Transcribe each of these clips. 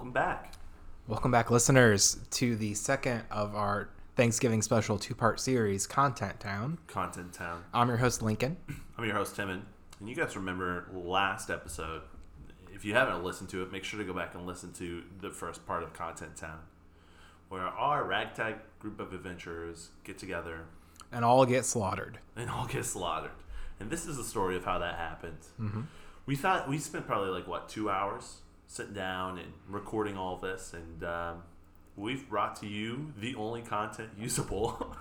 Welcome back. Welcome back, listeners, to the second of our Thanksgiving special two part series, Content Town. Content Town. I'm your host, Lincoln. I'm your host, Timon. And you guys remember last episode. If you haven't listened to it, make sure to go back and listen to the first part of Content Town, where our ragtag group of adventurers get together And all get slaughtered. and all get slaughtered. And this is the story of how that happened. Mm-hmm. We thought we spent probably like what two hours sitting down and recording all this, and um, we've brought to you the only content usable,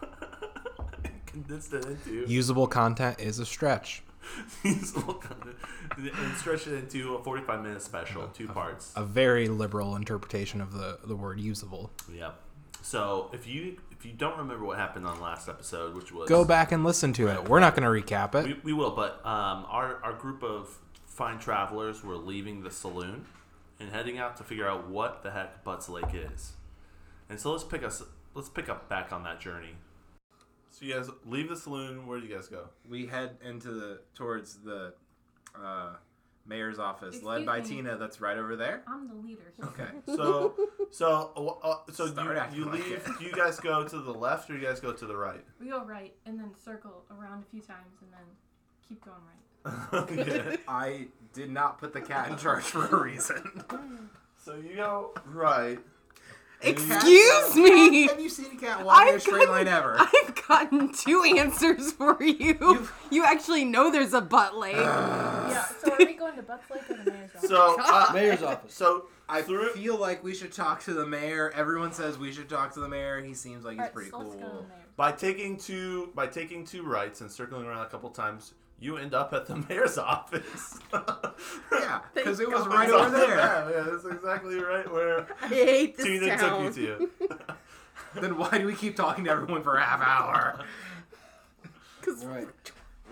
condensed it into Usable content is a stretch. usable content, and stretch it into a forty-five minute special, two parts. A very liberal interpretation of the, the word usable. Yep. So if you if you don't remember what happened on last episode, which was Go back and listen to it. We're not going to recap it. We, we will, but um, our, our group of fine travelers were leaving the saloon and heading out to figure out what the heck Butts Lake is. And so let's pick us let's pick up back on that journey. So you guys leave the saloon. Where do you guys go? we head into the towards the uh, mayor's office, led by me. Tina. That's right over there. I'm the leader. Here. Okay. So so uh, so Start you, you like leave. it. Do you guys go to the left or you guys go to the right? We go right and then circle around a few times and then keep going right. okay. I did not put the cat in charge for a reason. So you go right. Excuse me. Have you seen a cat walk in a I've straight gotten- line ever? I've gotten two answers for you. You actually know there's a butt lake. Yeah, so are we going to Butts Lake or the mayor's office? So uh, Mayor's office. So I through feel like we should talk to the mayor. Everyone says we should talk to the mayor. He seems like he's Alright, pretty so let's go to cool. mayor's. By taking two by taking two rights and circling around a couple times, you end up at the mayor's office. Yeah, because it was God. right over on there. map, Yeah, that's exactly right where I hate this Tina town. took you to. Then why do we keep talking to everyone for a half hour? Cause All right.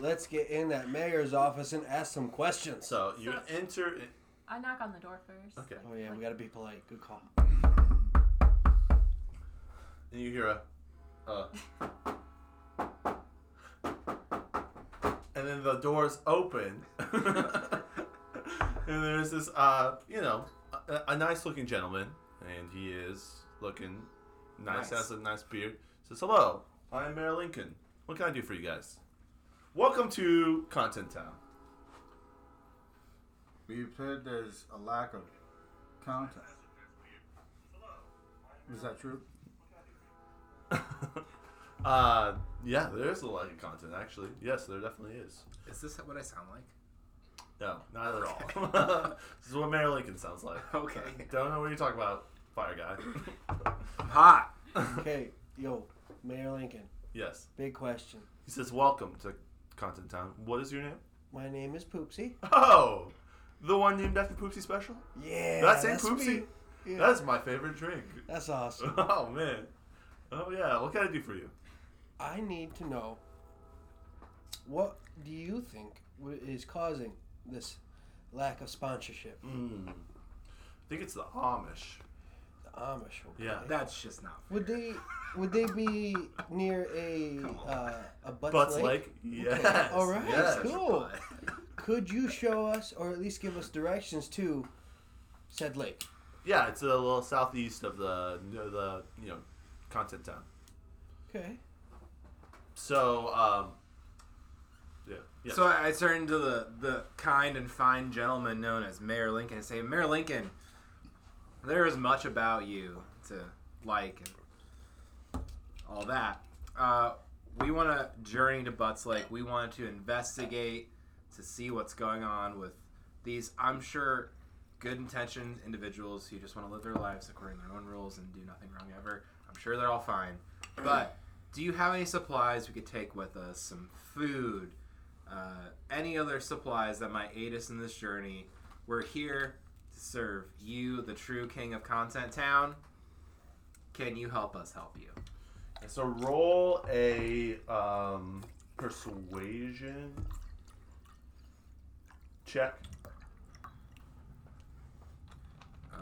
Let's get in that mayor's office and ask some questions. So you So- enter. in- I knock on the door first. Okay. Oh yeah, we gotta be polite. Good call. And you hear a, uh, and then the doors open, and there's this, uh, you know, a, a nice looking gentleman, and he is looking nice, Nice. has a nice beard. Says, "Hello, I'm Mayor Lincoln. What can I do for you guys? Welcome to Content Town." We've heard there's a lack of content. Is that true? Uh, yeah, there is a lot of content actually. Yes, there definitely is. Is this what I sound like? No, not at all. this is what Mayor Lincoln sounds like. Okay. Don't know what you're talking about, fire guy. I'm hot. Okay, yo, Mayor Lincoln. yes. Big question. He says, Welcome to Content Town. What is your name? My name is Poopsie. Oh! The one named after Poopsie Special? Yeah. That's it, that's Poopsie? Yeah. That's my favorite drink. That's awesome. Oh, man. Oh, yeah. What can I do for you? I need to know what do you think is causing this lack of sponsorship? Mm. I think it's the Amish. The Amish. okay. Yeah. That's just not. Would they would they be near a uh, a Butts, Butts Lake? Lake? Yes. All right. Yes. Cool. Could you show us, or at least give us directions to said lake? Yeah, it's a little southeast of the, the you know, Content Town. Okay. So, um, yeah. So I I turn to the, the kind and fine gentleman known as Mayor Lincoln and say, Mayor Lincoln, there is much about you to like and all that. Uh, we want to journey to Butts Lake. We want to investigate to see what's going on with these, I'm sure, good intentioned individuals who just want to live their lives according to their own rules and do nothing wrong ever. I'm sure they're all fine. But do you have any supplies we could take with us? Some food, uh, any other supplies that might aid us in this journey? We're here to serve you, the true king of Content Town. Can you help us help you? So roll a um, persuasion check.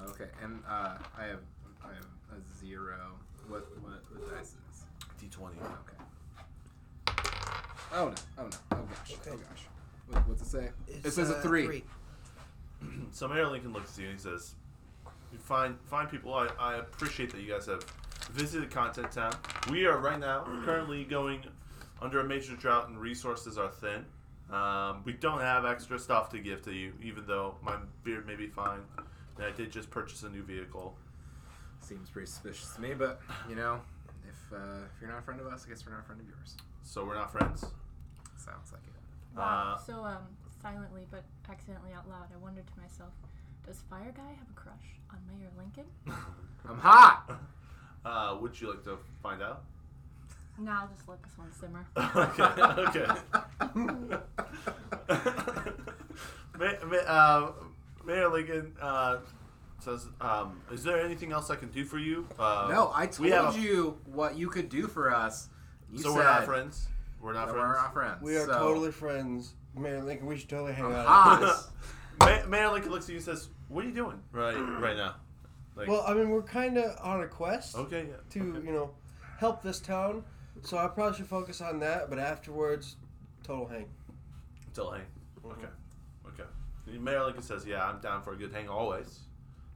Okay, and uh, I have I have a zero. What what, what dice is? D20. Okay. Oh no! Oh no! Oh gosh! Oh gosh! What, what's it say? it says a uh, three. So Mayor Lincoln looks at you and he says, You find find people. I, I appreciate that you guys have visited Content Town. We are right now currently going under a major drought and resources are thin. Um, we don't have extra stuff to give to you, even though my beard may be fine. And I did just purchase a new vehicle. Seems pretty suspicious to me, but you know, if uh, if you're not a friend of us, I guess we're not a friend of yours. So we're not friends. Sounds like it. Wow. Uh, so um, silently but accidentally out loud, I wondered to myself, does Fire Guy have a crush on Mayor Lincoln? I'm hot. Uh, would you like to find out? No, I'll just let this one simmer. okay. Okay. Ma- ma- uh, Mayor Lincoln uh, says, um, "Is there anything else I can do for you?" Uh, no, I we have told a- you what you could do for us. You so said we're not friends. We're not that friends. We're not friends. We are so- totally friends. Mayor Lincoln, we should totally hang out. hot. after. Ma- Mayor Lincoln looks at you and says, "What are you doing right right now?" Like, Well, I mean, we're kind of on a quest okay, yeah. to, okay. you know, help this town. So I probably should focus on that. But afterwards, total hang. Till hang. Okay. Okay. Mayor Lincoln says, "Yeah, I'm down for a good hang always."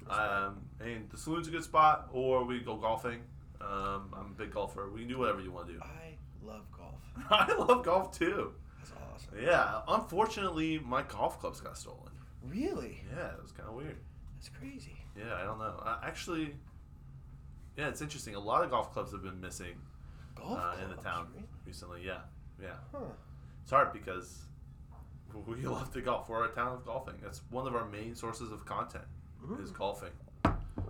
Um, and the saloon's a good spot, or we go golfing. Um, I'm a big golfer. We can do whatever you want to do. I love golf. I love golf too. That's awesome. Yeah. Unfortunately, my golf clubs got stolen. Really? Yeah, it was kind of weird. That's crazy. Yeah, I don't know. Uh, actually, yeah, it's interesting. A lot of golf clubs have been missing Golf uh, in the town really? recently. Yeah, yeah. Huh. It's hard because we love to golf. We're a town of golfing. That's one of our main sources of content is golfing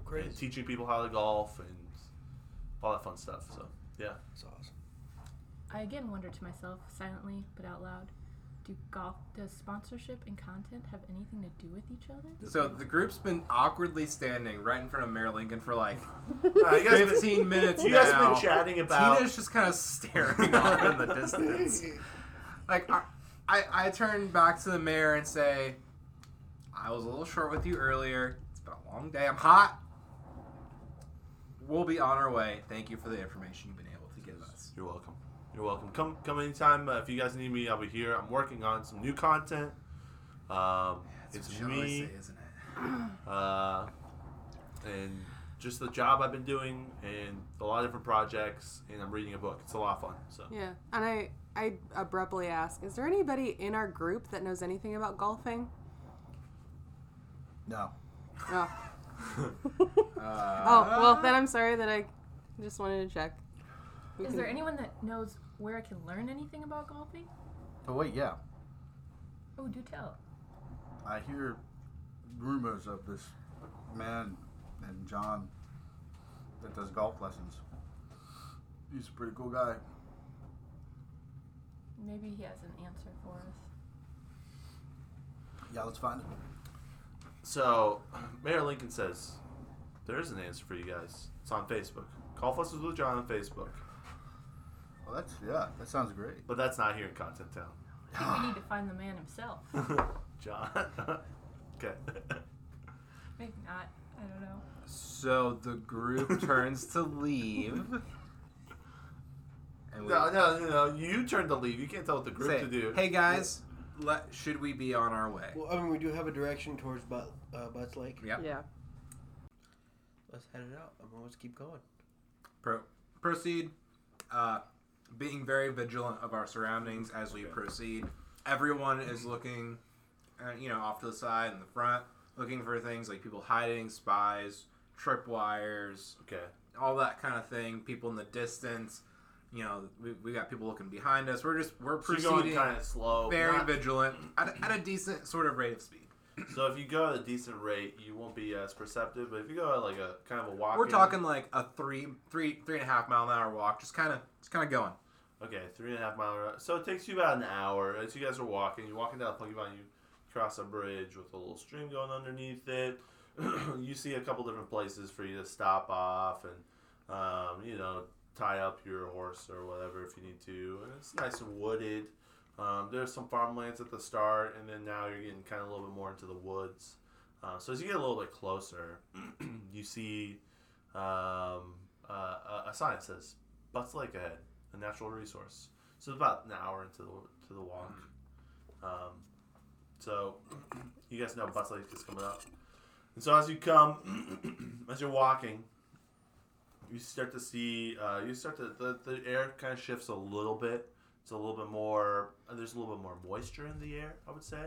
Great. and teaching people how to golf and all that fun stuff. So yeah, That's awesome. I again wonder to myself, silently but out loud, do golf does sponsorship and content have anything to do with each other? So the group's been awkwardly standing right in front of Mayor Lincoln for like Uh, you guys been- 15 minutes you guys now. been chatting about. Tina's just kind of staring off in the distance. Like I, I, I turn back to the mayor and say, "I was a little short with you earlier. It's been a long day. I'm hot. We'll be on our way. Thank you for the information you've been able to give us." You're welcome. You're welcome. Come come anytime. Uh, if you guys need me, I'll be here. I'm working on some new content. Um, That's it's what you always me. say, isn't it? uh, and just the job I've been doing, and a lot of different projects, and I'm reading a book. It's a lot of fun. So Yeah, and I I abruptly ask, is there anybody in our group that knows anything about golfing? No. No. Uh, Oh well, then I'm sorry that I just wanted to check. We Is can- there anyone that knows where I can learn anything about golfing? Oh wait, yeah. Oh, do tell. I hear rumors of this man and John that does golf lessons. He's a pretty cool guy. Maybe he has an answer for us. Yeah, let's find him. So, Mayor Lincoln says there is an answer for you guys. It's on Facebook. Golf lessons with John on Facebook, Well, that's yeah. That sounds great. but that's not here in Content Town. We need to find the man himself. John. okay. Maybe not. I don't know. So the group turns to leave. And we no, no, no, no. You turn to leave. You can't tell what the group say, to do. "Hey guys, let, should we be on our way?" Well, I mean, we do have a direction towards Butt, uh, Butts Lake. Yep. Yeah. Let's head it out. I'm gonna let's keep going. Pro- proceed. Uh, being very vigilant of our surroundings as we proceed. Everyone is looking, uh, you know, off to the side and the front, looking for things like people hiding, spies, tripwires, Okay. all that kind of thing. People in the distance. You know, we, we got people looking behind us. We're just we're So proceeding kind of slow. very not- vigilant at a, at a decent sort of rate of speed. So if you go at a decent rate, you won't be as perceptive. But if you go at like a kind of a walk, We're talking like a three three three and a half mile an hour walk, just kind of just kind of going. Okay, three and a half mile ride. So it takes you about an hour as you guys are walking. You're walking down Punky Vine. You cross a bridge with a little stream going underneath it. you see a couple different places for you to stop off and, um, you know, tie up your horse or whatever if you need to. And it's nice and wooded. Um, there's some farmlands at the start, and then now you're getting kind of a little bit more into the woods. Uh, so as you get a little bit closer, you see um, uh, a- sign that says Butts Lake ahead a natural resource. So about an hour into the to the walk. Um, so you guys know Butts Lake is coming up. And so as you come, as you're walking, you start to see, uh, you start to, the, the air kind of shifts a little bit. It's a little bit more, uh, there's a little bit more moisture in the air, I would say.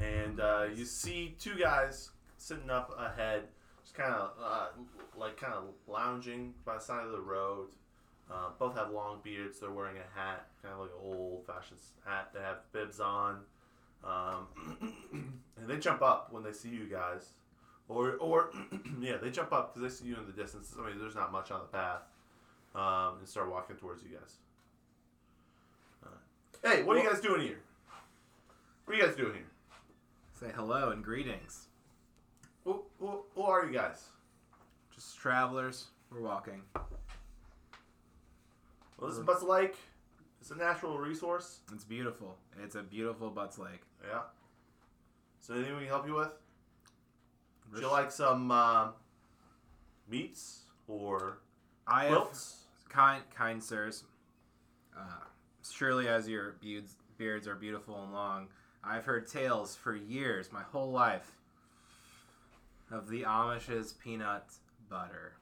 And uh, you see two guys sitting up ahead, just kind of uh, like kind of lounging by the side of the road. Uh, both have long beards. They're wearing a hat, kind of like an old fashioned hat. They have bibs on. Um, and they jump up when they see you guys. Or, or yeah, they jump up because they see you in the distance. I mean, there's not much on the path. Um, and start walking towards you guys. Uh, hey, what are you guys doing here? What are you guys doing here? Say hello and greetings. Who, who, who are you guys? Just travelers. We're walking. Well, this is Butts Lake. It's a natural resource. It's beautiful. It's a beautiful Butts Lake. Yeah. So anything we can help you with? Would you like some um meats or I have quilts? kind, kind sirs. Uh, surely, as your beards, beards are beautiful and long, I've heard tales for years, my whole life, of the Amish's peanut butter.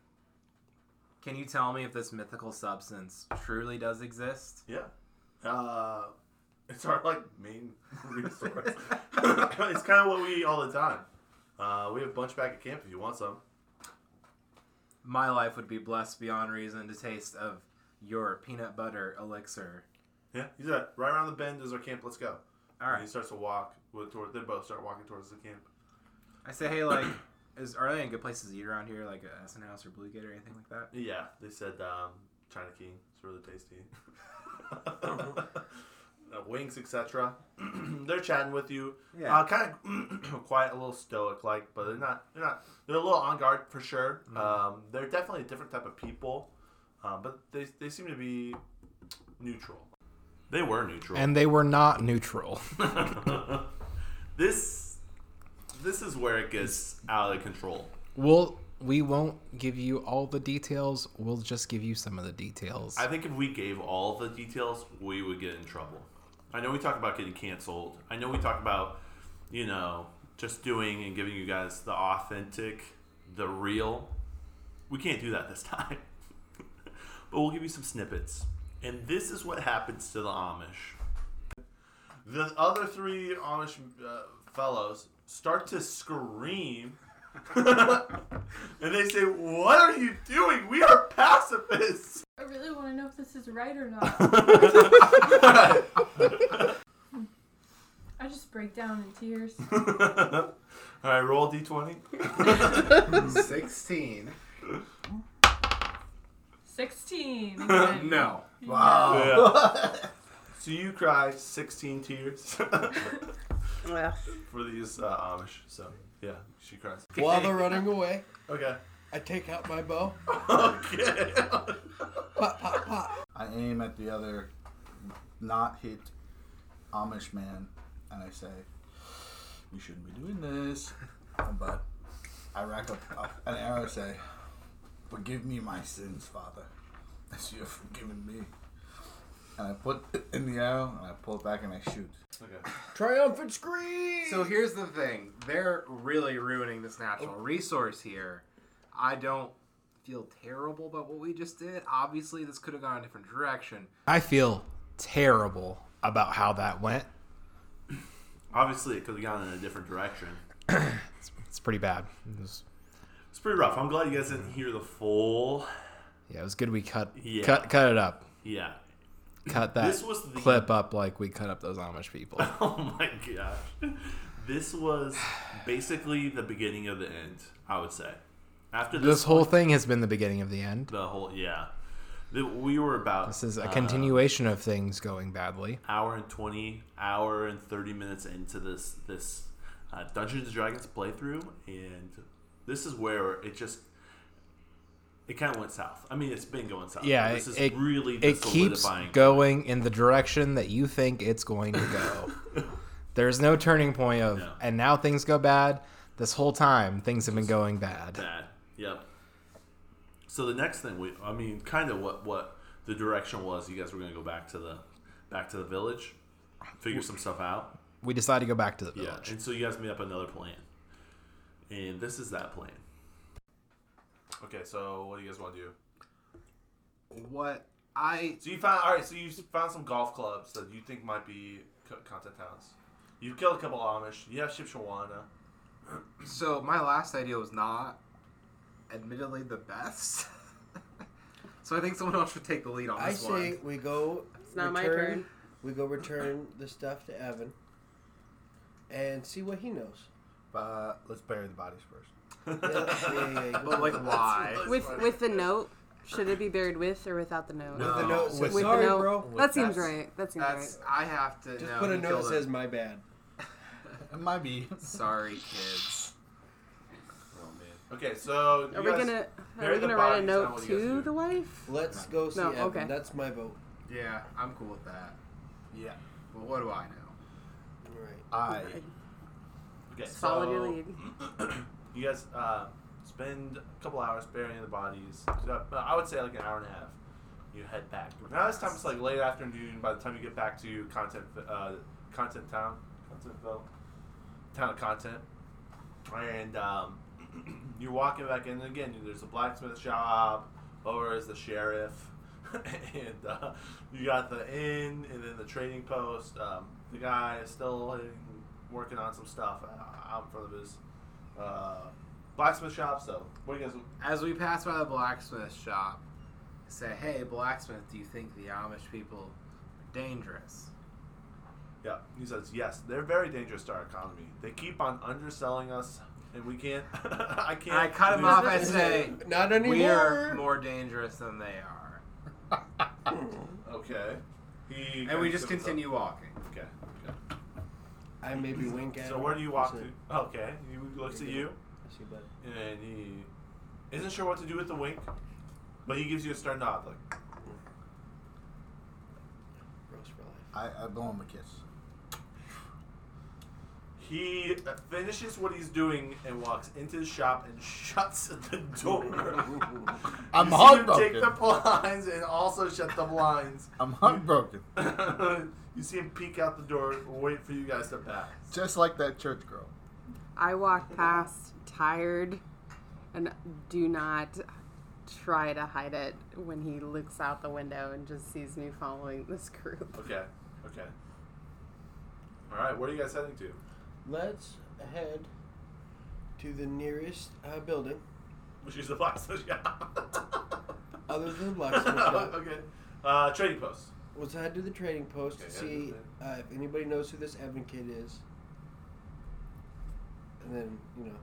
Can you tell me if this mythical substance truly does exist? Yeah. Uh, it's our like main resource. it's kind of what we eat all the time. Uh, we have a bunch back at camp if you want some. My life would be blessed beyond reason to taste of your peanut butter elixir. Yeah, he's at right around the bend is our camp. Let's go. All And he starts to walk with, toward. They both start walking towards the camp. I say, hey, like, is are there any good places to eat around here, like a Essenhaus or Blue Gate or anything like that? Yeah, they said um, China King. It's really tasty. uh, wings, etc. they're chatting with you. Yeah. Uh, kind of quiet, a little stoic, like, but they're not. They're not. They're a little on guard for sure. Um, they're definitely a different type of people, um, but they they seem to be neutral. They were neutral. And they were not neutral. this this is where it gets out of control. We'll we won't give you all the details. We'll just give you some of the details. I think if we gave all the details, we would get in trouble. I know we talk about getting canceled. I know we talk about, you know, just doing and giving you guys the authentic, the real. We can't do that this time. but we'll give you some snippets. And this is what happens to the Amish. The other three Amish uh, fellows start to scream. and they say, What are you doing? We are pacifists. I really want to know if this is right or not. I just break down in tears. All right, roll d20. 16. 16. Again. no. Wow. So you cry 16 tears Yeah. for these uh, Amish. So yeah, she cries. While they're running away, Okay. I take out my bow. Okay. Pop, pop, pop. I aim at the other not hit Amish man and I say, "We shouldn't be doing this." But I rack up a- an arrow. Say, "Forgive me my sins, Father, as you have forgiven me." And I put it in the arrow and I pull it back and I shoot. okay. Triumphant scream! So here's the thing. They're really ruining this natural oh. resource here. I don't feel terrible about what we just did. Obviously, this could have gone a different direction. I feel terrible about how that went. Obviously, it could have gone in a different direction. It's pretty bad. It was, It's pretty rough. I'm glad you guys didn't hear the full. yeah, it was good we cut Yeah. cut cut it up. Yeah. Cut that This was the- clip up like we cut up those Amish people. Oh my gosh. This was basically the beginning of the end, I would say. After this, this whole thing has been the beginning of the end. the whole, yeah. We were about. This is a uh, continuation of things going badly. hour and 20 hour and 30 minutes into this this uh, dungeons and dragons playthrough and this is where it just it kind of went south i mean it's been going south Yeah, this is it- really the It keeps going in the direction that you think it's going to go. There's no turning point of, No. and now things go bad. This whole time, things have been going bad. bad yep so the next thing we i mean kind of what what the direction was you guys were going to go back to the back to the village figure some stuff out We decided to go back to the Yeah, village. and so you guys made up another plan. And this is that plan. Okay, so what do you guys want to do? What I So you found all right. So you found some golf clubs that you think might be content towns. You killed a couple Amish. You have Shipshewana. so my last idea was not, admittedly, the best. so I think someone else should take the lead on I this say one. we go. It's not my return- turn. We go return the stuff to Evan, and see what he knows. But let's bury the bodies first. Yeah, yeah, yeah, yeah. But like, why? With with the note, should it be buried with or without the note? With the note, With With sorry, the note. bro. That seems right. That seems That's I have to. Just no, put a he note that says "My bad." It might be. Sorry, kids. Man. Okay, so right. you Are we guys- gonna bury are we the gonna write a bodies, now note what you guys to the wife? Let's go see No, Evan. okay. That's my vote. Yeah, I'm cool with that. Yeah. But what do I know? All right. I. Okay, Follow your so lead. you guys uh, spend a couple hours burying the bodies. So, uh, I would say like an hour and a half. You head back. Now this time it's like late afternoon. By the time you get back to content, uh, content town, contentville, town of content, and um, you're walking back in. And again, there's a blacksmith shop. Over is the sheriff, and uh, you got the inn, and then the trading post. Um, the guy is still working on some stuff uh, out in front of his uh, blacksmith shop. So, what do you guys? As we pass by the blacksmith shop, say, "Hey, blacksmith, do you think the Amish people are dangerous?" Yeah, he says yes. They're very dangerous to our economy. They keep on underselling us, and we can't. I can't. I cut him off. this. I say, Not anymore. "We are more dangerous than they are," Okay. He and we just sits up. continue walking. Okay. okay. I maybe wink at So him. where do you walk to? Okay. He looks at you, I see, buddy. and he isn't sure what to do with the wink, but he gives you a stern nod, like. Roast for life. I, I blow him a kiss. He finishes what he's doing and walks into the shop and shuts the door. I'm you see him heartbroken. take the blinds and also shut the blinds. I'm heartbroken. you see him peek out the door, wait for you guys to pass. Just like that church girl. I walk past tired and do not try to hide it when he looks out the window and just sees me following this group. Okay, okay. All right, where are you guys heading to? Let's head to the nearest uh, building, Which is the blacksmith shop. other than the blacksmith shop. okay. Uh, trading post. Let's head to the trading post Okay, to see uh, if anybody knows who this Evan kid is, and then you know,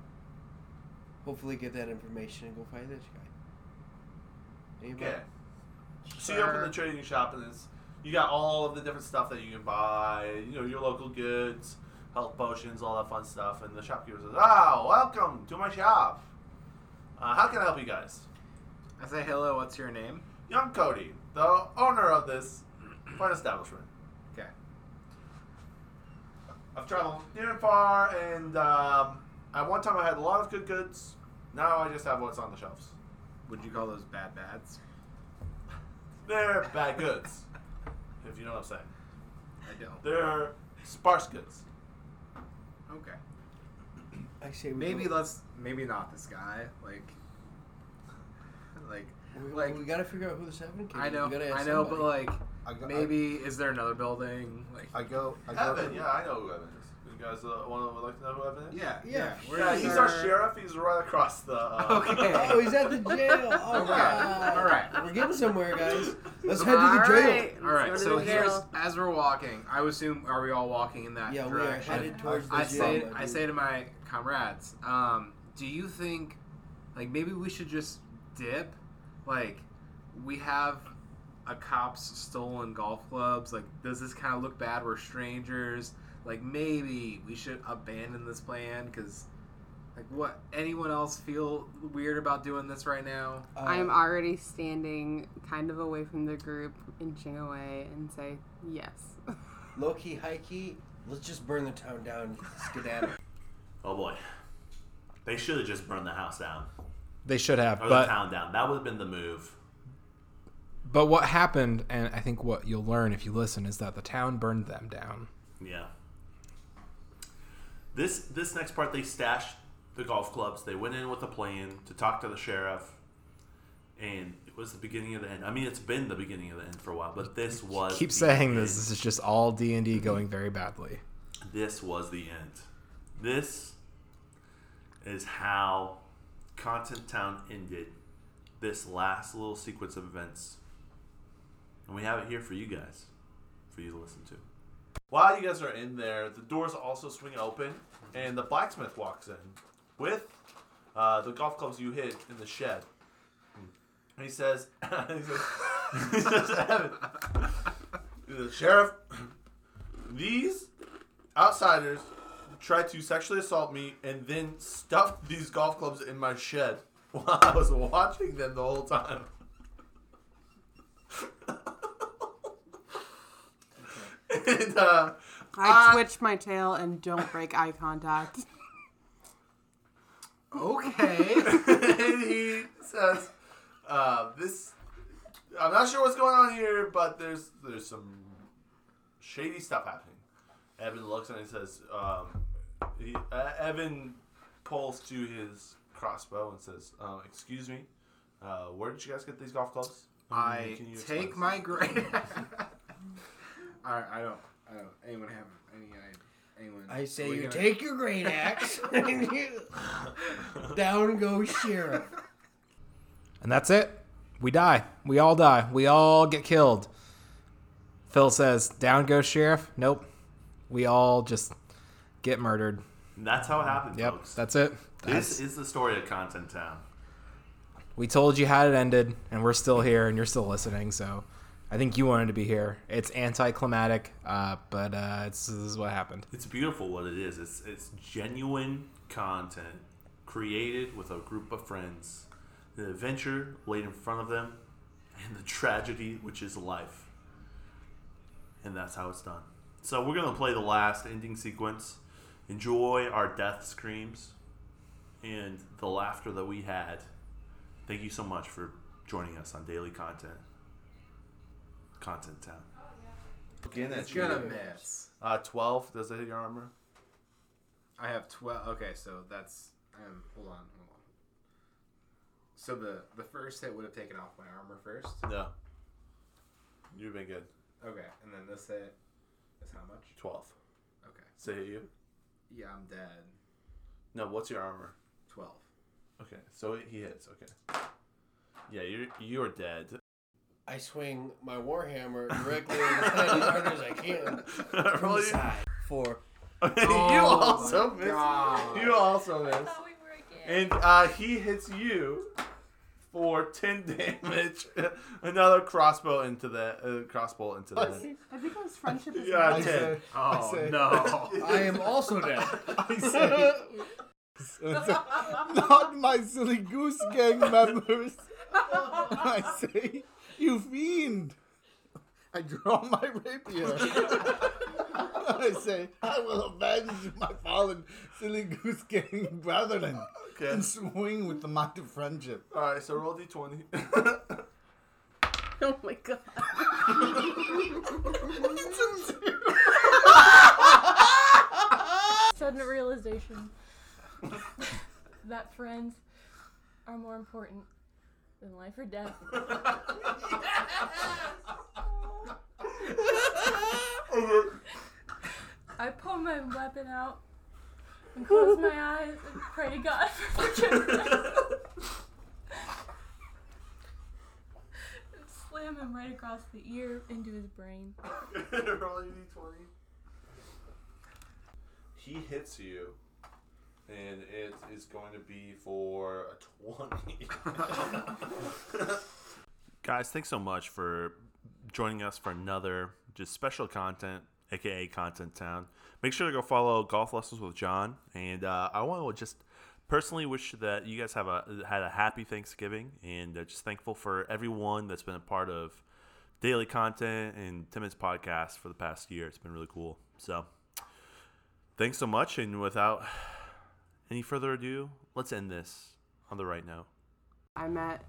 hopefully get that information and go find this guy. Anybody? Okay. So you open the trading shop and it's you got all of the different stuff that you can buy. You know your local goods, health potions, all that fun stuff. And the shopkeeper says, "Ah, welcome to my shop. Uh, how can I help you guys?" I say, "Hello, what's your name?" Young Cody, the owner of this fine establishment. Okay. I've traveled near and far, and um, at one time I had a lot of good goods. Now I just have what's on the shelves. Would you call those bad bads? They're bad goods, if you know what I'm saying. I don't. They're sparse goods. Okay. I say we Maybe go- let's maybe not this guy. Like, like, we, like. we gotta figure out who the Evan kid I know, We gotta ask I know, but like, I go, maybe is there another building? Like, I, I go. I go. Evan, yeah, I know who Evan is. You guys uh, want to like to know who Evan is? yeah, Yeah, yeah. Yeah, he's our- our sheriff. He's right across the. Uh, Okay. Oh, he's at the jail. All All right, right, all right. We're getting somewhere, guys. Let's head to the jail. right, All right, let's go so here's jail. as we're walking. I would assume are we all walking in that Yeah, we are direction? headed towards the I jail. say, I say to my comrades, um, do you think, like, maybe we should just dip? Like, we have a cop's stolen golf clubs. Like, does this kind of look bad? We're strangers. Like, maybe we should abandon this plan because, like, what? Anyone else feel weird about doing this right now? Uh, I am already standing kind of away from the group, inching away, and say yes. low key, high key. Let's just burn the town down. Skedaddle. Oh boy, they should have just burned the house down They should have, or but the town down. That would have been the move. but what happened, and I think what you'll learn if you listen, is that the town burned them down. Yeah. This this next part they stashed the golf clubs. They went in with a plan to talk to the sheriff, and it was the beginning of the end. I mean, it's been the beginning of the end for a while, but this was. Keep saying end. this. This is just all D and D going very badly. This was the end. This is how Content Town ended this last little sequence of events. And we have it here for you guys, for you to listen to. While you guys are in there, the doors also swing open, and the blacksmith walks in with uh, the golf clubs you hid in the shed. And he says, he says, he says he says, Sheriff, these outsiders tried to sexually assault me and then stuffed these golf clubs in my shed while I was watching them the whole time. And uh, I Uh, twitch my tail and don't break eye contact. Okay. and he says, uh, "This, I'm not sure what's going on here, but there's there's some shady stuff happening." Evan looks and he says, um, he, uh, "Evan pulls to his crossbow and says, uh, excuse me, uh, where did you guys get these golf clubs? I Can you take my great. I, I don't. I don't. Anyone have any? I, anyone? I say you gonna- take your great axe and you down goes sheriff. And that's it. We die. We all die. We all get killed. Phil says, "Down goes sheriff." Nope. We all just get murdered. That's how it happened, Yep. folks. That's it. this is the story of Content Town. we told you how it ended, and we're still here, and you're still listening. So, I think you wanted to be here. It's anticlimactic, uh, but uh, it's, this is what happened. It's beautiful what it is. It's it's genuine content created with a group of friends. The adventure laid in front of them, and the tragedy which is life. And that's how it's done. So we're gonna play the last ending sequence. Enjoy our death screams and the laughter that we had. Thank you so much for joining us on daily content. Content Town. Again, It's gonna miss. Uh, twelve. Does it hit your armor? I have twelve. Okay, so that's. Um, hold on, hold on. So the the first hit would have taken off my armor first. No. You've been good. Okay, and then this hit is how much? 12. Okay. Say hit you? Yeah, I'm dead. No, what's your armor? Twelve. Okay, so he hits. Okay. Yeah, you're you're dead. I swing my warhammer directly in his head as hard as I can from the side for you Oh also my miss. God. You also miss. thought we were again. And uh, he hits you for 10 damage. Another crossbow into the uh, crossbow into the head. I think it was friendship. Is Yeah, I 10. say, I Oh say, no. I am also dead. I say, not my silly goose gang members. I say, you fiend. I draw my rapier. I say, I will avenge my fallen silly goose gang brethren Okay. and swing with the might of friendship. Alright, so roll d20. Oh my god. Sudden realization that friends are more important than life or death. I pull my weapon out and close my eyes and pray to God for forgiveness. And Slam him right across the ear into his brain. roll your d20. He hits you. And it is going to be for a 20. Guys, thanks so much for joining us for another just special content, aka Content Town. Make sure to go follow Golf Lessons with John, and uh, I want to just personally wish that you guys have a had a happy Thanksgiving, and uh, just thankful for everyone that's been a part of daily content and Timon's podcast for the past year. It's been really cool. So, thanks so much, and without any further ado, let's end this on the right note. I met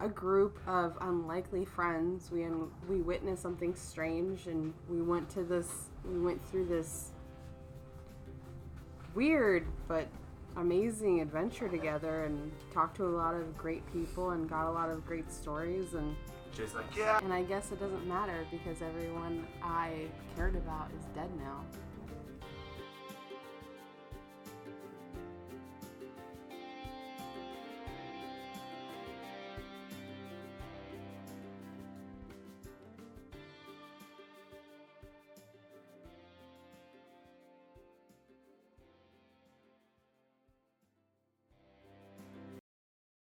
a group of unlikely friends. We un- we witnessed something strange, and we went to this. We went through this weird but amazing adventure together and talked to a lot of great people and got a lot of great stories and Jay's like, yeah. and I guess it doesn't matter because everyone I cared about is dead now.